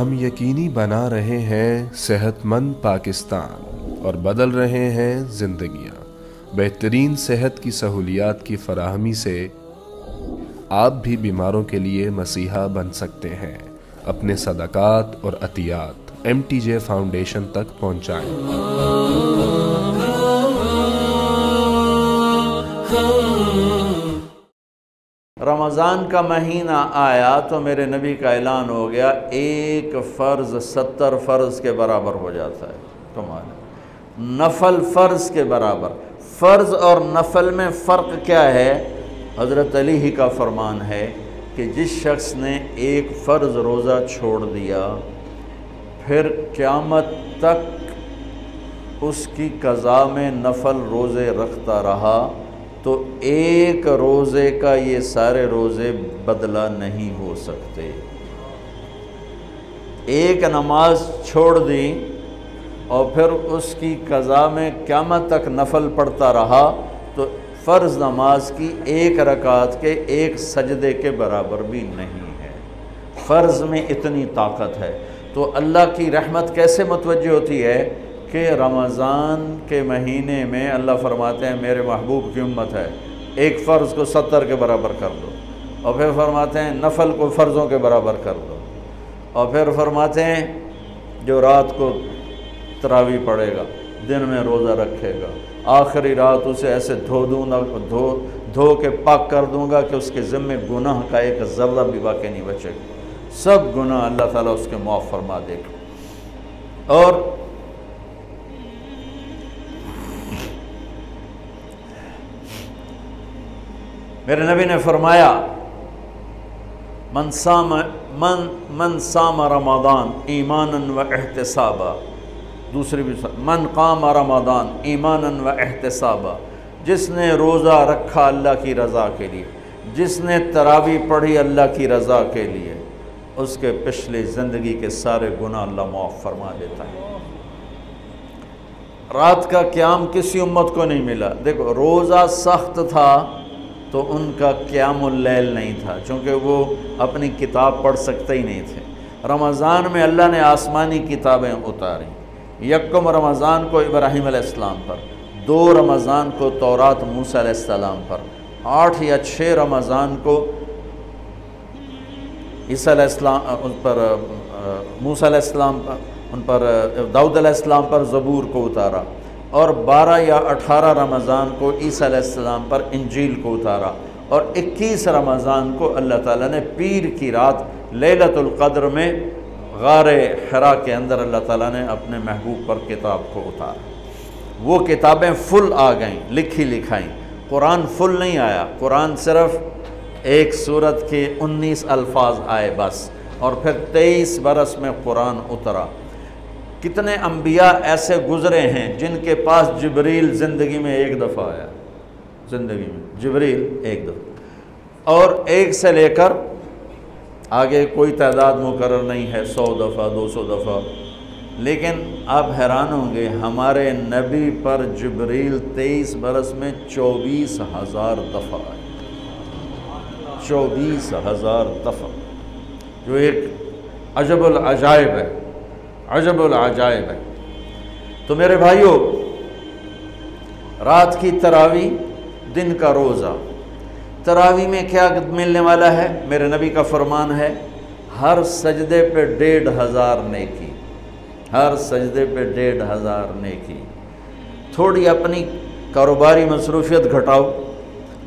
ہم یقینی بنا رہے ہیں صحت مند پاکستان اور بدل رہے ہیں زندگیاں۔ بہترین صحت کی سہولیات کی فراہمی سے آپ بھی بیماروں کے لیے مسیحا بن سکتے ہیں۔ اپنے صدقات اور عطیات ایم ٹی جے فاؤنڈیشن تک پہنچائیں۔ رمضان کا مہینہ آیا تو میرے نبی کا اعلان ہو گیا، ایک فرض ستر فرض کے برابر ہو جاتا ہے تمہارے۔ نفل فرض کے برابر۔ فرض اور نفل میں فرق کیا ہے؟ حضرت علی ہی کا فرمان ہے کہ جس شخص نے ایک فرض روزہ چھوڑ دیا، پھر قیامت تک اس کی قضا میں نفل روزے رکھتا رہا۔ تو ایک روزے کا یہ سارے روزے بدلہ نہیں ہو سکتے۔ ایک نماز چھوڑ دی اور پھر اس کی قضا میں قیامت تک نفل پڑتا رہا تو فرض نماز کی ایک رکعت کے ایک سجدے کے برابر بھی نہیں ہے۔ فرض میں اتنی طاقت ہے۔ تو اللہ کی رحمت کیسے متوجہ ہوتی ہے؟ کہ رمضان کے مہینے میں اللہ فرماتے ہیں میرے محبوب کی امت ہے، ایک فرض کو ستر کے برابر کر دو۔ اور پھر فرماتے ہیں نفل کو فرضوں کے برابر کر دو۔ اور پھر فرماتے ہیں جو رات کو تراوی پڑے گا، دن میں روزہ رکھے گا، آخری رات اسے ایسے دھو دوں گا، دھو دھو کے پاک کر دوں گا کہ اس کے ذمے گناہ کا ایک ذرہ بھی واقع نہیں بچے گا۔ سب گناہ اللہ تعالیٰ اس کے معاف فرما دے گا۔ اور میرے نبی نے فرمایا، من سام من من سام رمضان ایمان و احتسابہ دوسری بھی من قام رمضان ایمان و احتسابہ جس نے روزہ رکھا اللہ کی رضا کے لیے، جس نے تراوی پڑھی اللہ کی رضا کے لیے، اس کے پچھلی زندگی کے سارے گناہ اللہ معاف فرما دیتا ہے۔ رات کا قیام کسی امت کو نہیں ملا۔ دیکھو، روزہ سخت تھا۔ تو ان کا قیام اللیل نہیں تھا، چونکہ وہ اپنی کتاب پڑھ سکتے ہی نہیں تھے۔ رمضان میں اللہ نے آسمانی کتابیں اتاریں یکم رمضان کو ابراہیم علیہ السلام پر، دو رمضان کو تورات موسیٰ علیہ السلام پر، آٹھ یا چھ رمضان کو عیسیٰ علیہ السلام، ان پر، موسیٰ علیہ السلام، ان پر، داؤد علیہ السلام پر زبور کو اتارا۔ اور بارہ یا اٹھارہ رمضان کو عیسیٰ علیہ السلام پر انجیل کو اتارا اور اکیس رمضان کو اللہ تعالیٰ نے پیر کی رات لیلت القدر میں غار حرا کے اندر اللہ تعالیٰ نے اپنے محبوب پر کتاب کو اتارا۔ وہ کتابیں فل آ گئیں، لکھی لکھائیں۔ قرآن فل نہیں آیا، قرآن صرف ایک صورت کے انیس الفاظ آئے بس اور پھر تیئیس برس میں قرآن اترا۔ کتنے انبیاء ایسے گزرے ہیں جن کے پاس جبریل زندگی میں ایک دفعہ آیا۔ زندگی میں۔ جبریل ایک دفعہ۔ اور ایک سے لے کر آگے کوئی تعداد مقرر نہیں ہے، سو دفعہ، دو سو دفعہ۔ لیکن آپ حیران ہوں گے، ہمارے نبی پر جبریل تیئیس برس میں چوبیس ہزار دفعہ آئے۔ چوبیس ہزار دفعہ۔ جو ایک عجب العجائب ہے۔ عجب العجائب ہے۔ تو میرے بھائیوں رات کی تراوی دن کا روزہ۔ تراوی میں کیا ملنے والا ہے؟ میرے نبی کا فرمان ہے، ہر سجدے پہ ڈیڑھ ہزار نیکی۔ ہر سجدے پہ ڈیڑھ ہزار نیکی۔ تھوڑی اپنی کاروباری مصروفیت گھٹاؤ،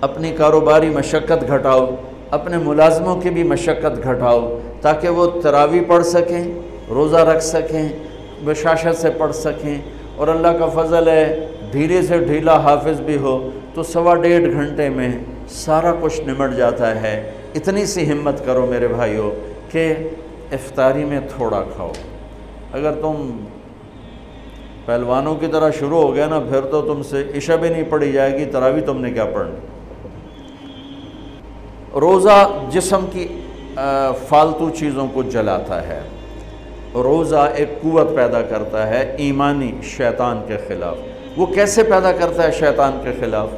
اپنی کاروباری مشقت گھٹاؤ، اپنے ملازموں کی بھی مشقت گھٹاؤ، تاکہ وہ تراوی پڑھ سکیں۔ روزہ رکھ سکیں، بشاشت سے پڑھ سکیں۔ اور اللہ کا فضل ہے، دھیرے سے ڈھیلا حافظ بھی ہو، تو سوا ڈیڑھ گھنٹے میں سارا کچھ نمٹ جاتا ہے۔ اتنی سی ہمت کرو میرے بھائیوں کہ افطاری میں تھوڑا کھاؤ۔ اگر تم پہلوانوں کی طرح شروع ہو گیا نا، پھر تو تم سے عشاء بھی نہیں پڑھی جائے گی، تراوی تم نے کیا پڑھنا روزہ جسم کی فالتو چیزوں کو جلاتا ہے۔ روزہ ایک قوت پیدا کرتا ہے ایمانی شیطان کے خلاف۔ وہ کیسے پیدا کرتا ہے شیطان کے خلاف؟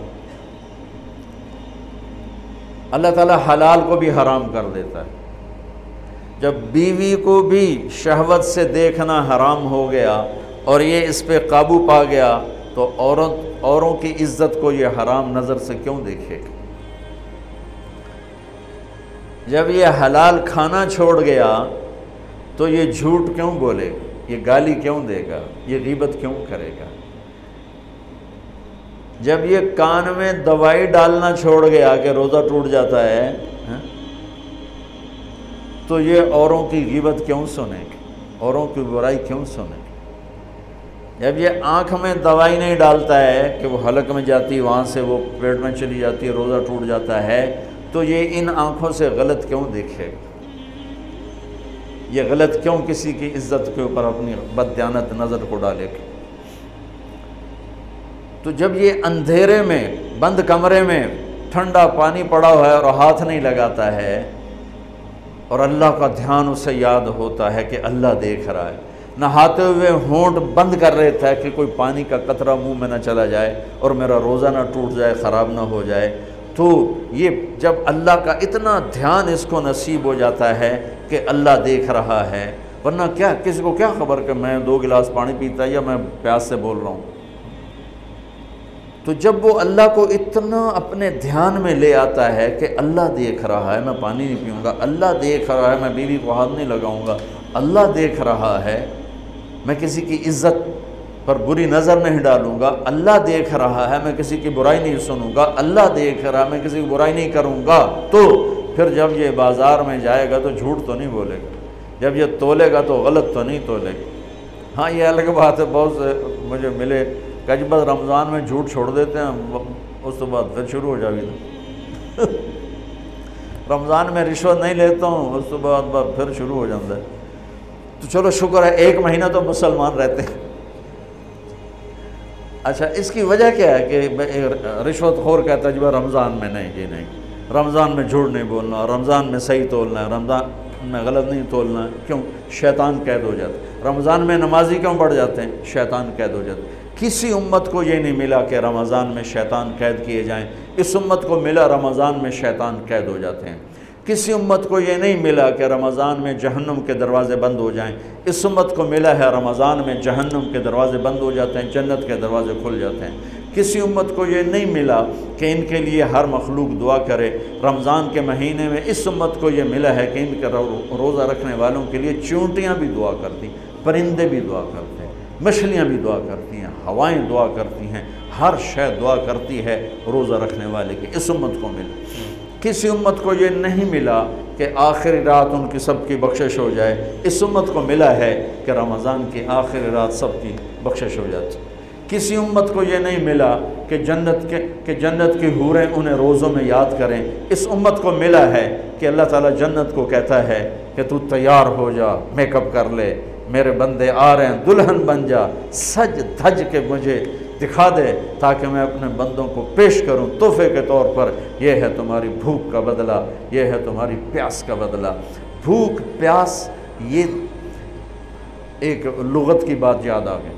اللہ تعالیٰ حلال کو بھی حرام کر دیتا ہے۔ جب بیوی کو بھی شہوت سے دیکھنا حرام ہو گیا اور یہ اس پہ قابو پا گیا، تو عورت، اوروں کی عزت کو یہ حرام نظر سے کیوں دیکھے؟ گا جب یہ حلال کھانا چھوڑ گیا تو یہ جھوٹ کیوں بولے؟ گا یہ گالی کیوں دے گا؟ یہ غیبت کیوں کرے گا؟ جب یہ کان میں دوائی ڈالنا چھوڑ گیا کہ روزہ ٹوٹ جاتا ہے ہاں، تو یہ اوروں کی غیبت کیوں سنے اوروں کی برائی کیوں سنے گی جب یہ آنکھ میں دوائی نہیں ڈالتا ہے کہ وہ حلق میں جاتی، وہاں سے وہ پیٹ میں چلی جاتی ہے روزہ ٹوٹ جاتا ہے، تو یہ ان آنکھوں سے غلط کیوں دیکھے گا؟ یہ غلط کیوں کسی کی عزت کے اوپر اپنی بدیانت نظر کو ڈالے گا تو جب یہ اندھیرے میں، بند کمرے میں ٹھنڈا پانی پڑا ہوا ہے اور ہاتھ نہیں لگاتا ہے، اور اللہ کا دھیان اسے یاد ہوتا ہے کہ اللہ دیکھ رہا ہے۔ نہاتے ہوئے ہونٹ بند کر رہے تھے کہ کوئی پانی کا قطرہ منہ میں نہ چلا جائے اور میرا روزہ نہ ٹوٹ جائے، خراب نہ ہو جائے۔ تو یہ جب اللہ کا اتنا دھیان اس کو نصیب ہو جاتا ہے کہ اللہ دیکھ رہا ہے، ورنہ کیا کسی کو کیا خبر کہ میں دو گلاس پانی پیتا یا میں پیاس سے بول رہا ہوں؟ تو جب وہ اللہ کو اتنا اپنے دھیان میں لے آتا ہے کہ اللہ دیکھ رہا ہے، میں پانی نہیں پیوں گا، اللہ دیکھ رہا ہے، میں بیوی کو ہاتھ نہیں لگاؤں گا، اللہ دیکھ رہا ہے، میں کسی کی عزت پر بری نظر نہیں ڈالوں گا۔ اللہ دیکھ رہا ہے، میں کسی کی برائی نہیں سنوں گا۔ اللہ دیکھ رہا ہے، میں کسی کی برائی نہیں کروں گا۔ تو پھر جب یہ بازار میں جائے گا تو جھوٹ تو نہیں بولے گا۔ جب یہ تولے گا تو غلط تو نہیں تولے گا۔ ہاں یہ الگ بات ہے۔ بہت سے مجھے ملے۔ کج بس رمضان میں جھوٹ چھوڑ دیتے ہیں۔ اس تو بعد پھر شروع ہو جائے گا رمضان میں رشوت نہیں لیتا ہوں، اس تو بعد پھر شروع ہو جاتا ہے۔ تو چلو، شکر ہے، ایک مہینہ تو مسلمان رہتے ہیں۔ اچھا اس کی وجہ کیا ہے کہ رشوت خور کا تجربہ رمضان میں نہیں جی نہیں۔ رمضان میں جھوٹ نہیں بولنا، رمضان میں صحیح تولنا ہے، رمضان میں غلط نہیں تولنا ہے۔ کیوں؟ شیطان قید ہو جاتا رمضان میں نمازی کیوں بڑھ جاتے ہیں؟ شیطان قید ہو جاتے کسی امت کو یہ نہیں ملا کہ رمضان میں شیطان قید کیے جائیں، اس امت کو ملا رمضان میں شیطان قید ہو جاتے ہیں۔ کسی امت کو یہ نہیں ملا کہ رمضان میں جہنم کے دروازے بند ہو جائیں۔ اس امت کو ملا ہے رمضان میں جہنم کے دروازے بند ہو جاتے ہیں، جنت کے دروازے کھل جاتے ہیں۔ کسی امت کو یہ نہیں ملا کہ ان کے لیے ہر مخلوق دعا کرے۔ رمضان کے مہینے میں اس امت کو یہ ملا ہے کہ ان کے روزہ رکھنے والوں کے لیے چونٹیاں بھی دعا کرتی پرندے بھی دعا کرتے ہیں، مچھلیاں بھی دعا کرتی ہیں، ہوائیں دعا کرتی ہیں، ہر شے دعا کرتی ہے روزہ رکھنے والے کی اس امت کو ملا۔ کسی امت کو یہ نہیں ملا کہ آخری رات ان کی سب کی بخشش ہو جائے۔ اس امت کو ملا ہے کہ رمضان کی آخری رات سب کی بخشش ہو جاتی۔ کسی امت کو یہ نہیں ملا کہ جنت کے کہ جنت کی حوریں انہیں روزوں میں یاد کریں۔ اس امت کو ملا ہے کہ اللہ تعالیٰ جنت کو کہتا ہے کہ تو تیار ہو جا، میک اپ کر لے۔ میرے بندے آ رہے ہیں، دلہن بن جا۔ سج دھج کے مجھے دکھا دے تاکہ میں اپنے بندوں کو پیش کروں تحفے کے طور پر۔ یہ ہے تمہاری بھوک کا بدلہ، یہ ہے تمہاری پیاس کا بدلہ۔ بھوک، پیاس، یہ ایک لغت کی بات یاد آ گئی۔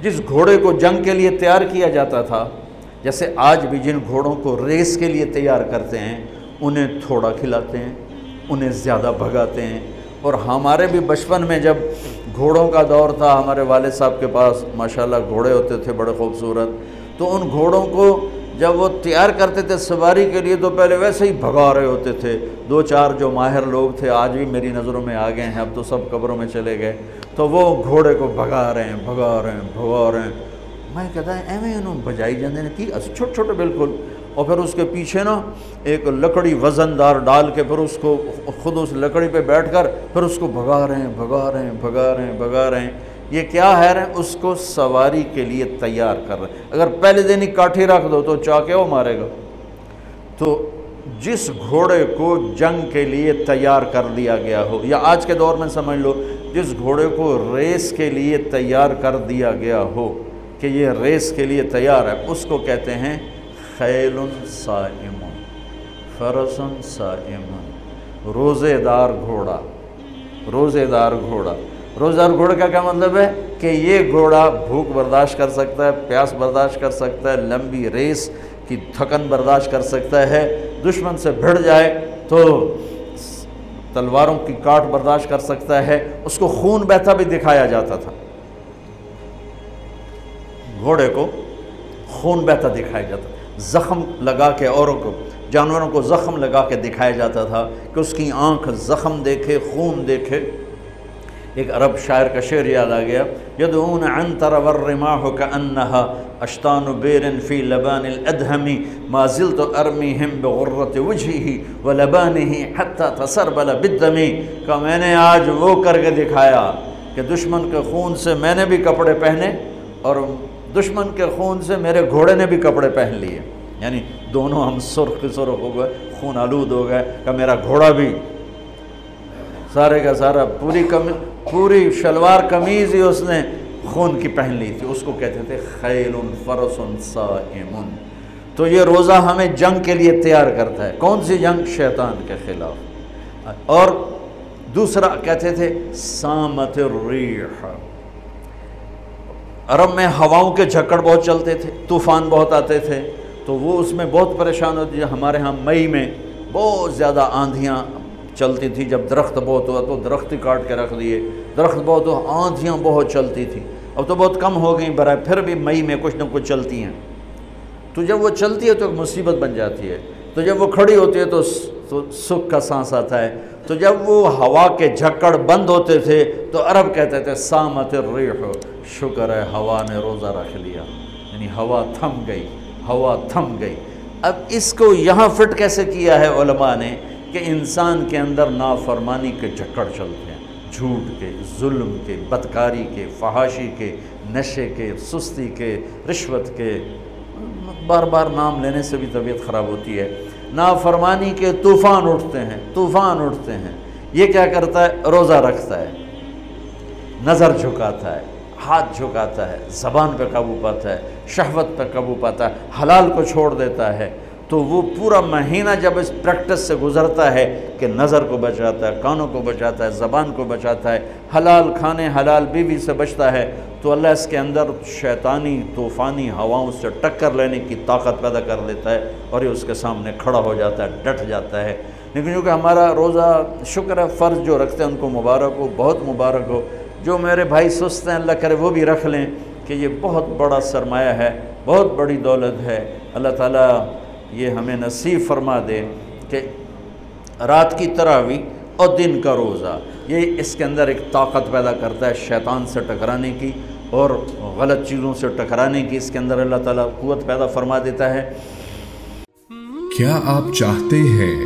جس گھوڑے کو جنگ کے لیے تیار کیا جاتا تھا، جیسے آج بھی جن گھوڑوں کو ریس کے لیے تیار کرتے ہیں، انہیں تھوڑا کھلاتے ہیں، انہیں زیادہ بھگاتے ہیں اور ہمارے بھی بچپن میں جب گھوڑوں کا دور تھا، ہمارے والد صاحب کے پاس ماشاءاللہ گھوڑے ہوتے تھے، بڑے خوبصورت۔ تو ان گھوڑوں کو جب وہ تیار کرتے تھے سواری کے لیے، تو پہلے ویسے ہی بھگا رہے ہوتے تھے۔ دو چار جو ماہر لوگ تھے، آج بھی میری نظروں میں آ گئے ہیں، اب تو سب قبروں میں چلے گئے۔ تو وہ گھوڑے کو بھگا رہے ہیں، بھگا رہے ہیں، بھگا رہے ہیں۔ میں کہتا ہے، ایویں انہوں بجائی جاندے نے، کی؟ چھوٹے چھوٹے بالکل۔ اور پھر اس کے پیچھے نا، ایک لکڑی وزن دار ڈال کے پھر اس کو خود اس لکڑی پہ بیٹھ کر پھر اس کو بھگا رہے ہیں، بھگا رہے ہیں، بھگا رہے ہیں، بھگا رہے ہیں۔ یہ کیا ہے؟ رہے اس کو سواری کے لیے تیار کر رہے ہیں۔ اگر پہلے دن ہی کاٹھی رکھ دو تو چاکے وہ مارے گا۔ تو جس گھوڑے کو جنگ کے لیے تیار کر دیا گیا ہو، یا آج کے دور میں سمجھ لو، جس گھوڑے کو ریس کے لیے تیار کر دیا گیا ہو کہ یہ ریس کے لیے تیار ہے۔ اس کو کہتے ہیں خیل سائم فرسن سائم روزے دار گھوڑا روزے دار گھوڑا۔ روزے دار گھوڑا کا کیا مطلب ہے؟ کہ یہ گھوڑا بھوک برداشت کر سکتا ہے، پیاس برداشت کر سکتا ہے، لمبی ریس کی تھکن برداشت کر سکتا ہے، دشمن سے بھڑ جائے تو تلواروں کی کاٹ برداشت کر سکتا ہے۔ اس کو خون بہتا بھی دکھایا جاتا تھا۔ گھوڑے کو خون بہتا دکھایا جاتا زخم لگا کے اوروں کو، جانوروں کو زخم لگا کے دکھایا جاتا تھا کہ اس کی آنکھ زخم دیکھے، خون دیکھے۔ ایک عرب شاعر کا شعر یاد آ گیا۔ یدعون عنتر والرماح کأنہا اشتان بیرن فی لبان الادہمی ما زلت ارمیہم بغرت وجہی ولبانہی حتی تسربل بالدمی کہ میں نے آج وہ کر کے دکھایا کہ دشمن کے خون سے میں نے بھی کپڑے پہنے اور دشمن کے خون سے میرے گھوڑے نے بھی کپڑے پہن لیے۔ یعنی دونوں ہم سرخ سرخ ہو گئے، خون آلود ہو گئے، کہ میرا گھوڑا بھی۔ سارے کا سارا پوری کمی، پوری شلوار کمیز ہی اس نے خون کی پہن لی تھی۔ اس کو کہتے تھے خیل فرس صائم۔ تو یہ روزہ ہمیں جنگ کے لیے تیار کرتا ہے۔ کون سی جنگ؟ شیطان کے خلاف۔ اور دوسرا کہتے تھے سامت الریح۔ عرب میں ہواؤں کے جھکڑ بہت چلتے تھے، طوفان بہت آتے تھے، تو وہ اس میں بہت پریشان ہوتی ہمارے ہاں مئی میں بہت زیادہ آندھیاں چلتی تھی جب درخت بہت ہوا تو درخت ہی کاٹ کے رکھ دیے۔ درخت بہت ہوا، آندھیاں بہت چلتی تھی اب تو بہت کم ہو گئیں، برائے پھر بھی مئی میں کچھ نہ کچھ چلتی ہیں۔ تو جب وہ چلتی ہے تو ایک مصیبت بن جاتی ہے۔ تو جب وہ کھڑی ہوتی ہے تو سکھ کا سانس آتا ہے۔ تو جب وہ ہوا کے جھکڑ بند ہوتے تھے تو عرب کہتے تھے، سامت الریح۔ شکر ہے، ہوا نے روزہ رکھ لیا۔ یعنی ہوا تھم گئی، ہوا تھم گئی۔ اب اس کو یہاں فٹ کیسے کیا ہے علماء نے؟ کہ انسان کے اندر نافرمانی کے جھکڑ چلتے ہیں، جھوٹ کے، ظلم کے، بدکاری کے، فحاشی کے، نشے کے، سستی کے، رشوت کے۔ بار بار نام لینے سے بھی طبیعت خراب ہوتی ہے۔ نافرمانی کے طوفان اٹھتے ہیں، طوفان اٹھتے ہیں۔ یہ کیا کرتا ہے؟ روزہ رکھتا ہے۔ نظر جھکاتا ہے۔ ہاتھ جھکاتا ہے، زبان پہ قابو پاتا ہے، شہوت پہ قابو پاتا ہے، حلال کو چھوڑ دیتا ہے۔ تو وہ پورا مہینہ جب اس پریکٹس سے گزرتا ہے کہ نظر کو بچاتا ہے، کانوں کو بچاتا ہے، زبان کو بچاتا ہے، حلال کھانے حلال بیوی سے بچتا ہے، تو اللہ اس کے اندر شیطانی، طوفانی ہواؤں سے ٹکر لینے کی طاقت پیدا کر لیتا ہے اور یہ اس کے سامنے کھڑا ہو جاتا ہے، ڈٹ جاتا ہے۔ لیکن چونکہ ہمارا روزہ، شکر ہے، فرض جو رکھتے ہیں، ان کو مبارک ہو، بہت مبارک ہو جو میرے بھائی سست ہیں، اللہ کرے وہ بھی رکھ لیں کہ یہ بہت بڑا سرمایہ ہے، بہت بڑی دولت ہے۔ اللہ تعالیٰ یہ ہمیں نصیب فرما دے کہ رات کی تراوی اور دن کا روزہ، یہ اس کے اندر ایک طاقت پیدا کرتا ہے شیطان سے ٹکرانے کی اور غلط چیزوں سے ٹکرانے کی۔ اس کے اندر اللہ تعالیٰ قوت پیدا فرما دیتا ہے۔ کیا آپ چاہتے ہیں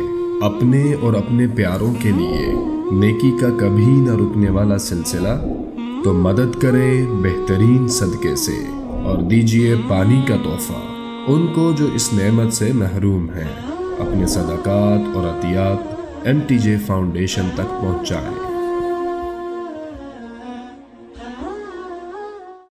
اپنے اور اپنے پیاروں کے لیے نیکی کا کبھی نہ رکنے والا سلسلہ، تو مدد کریں بہترین صدقے سے اور دیجیے پانی کا تحفہ۔ ان کو جو اس نعمت سے محروم ہیں، اپنے صدقات اور عطیات ایم ٹی جے فاؤنڈیشن تک پہنچائیں۔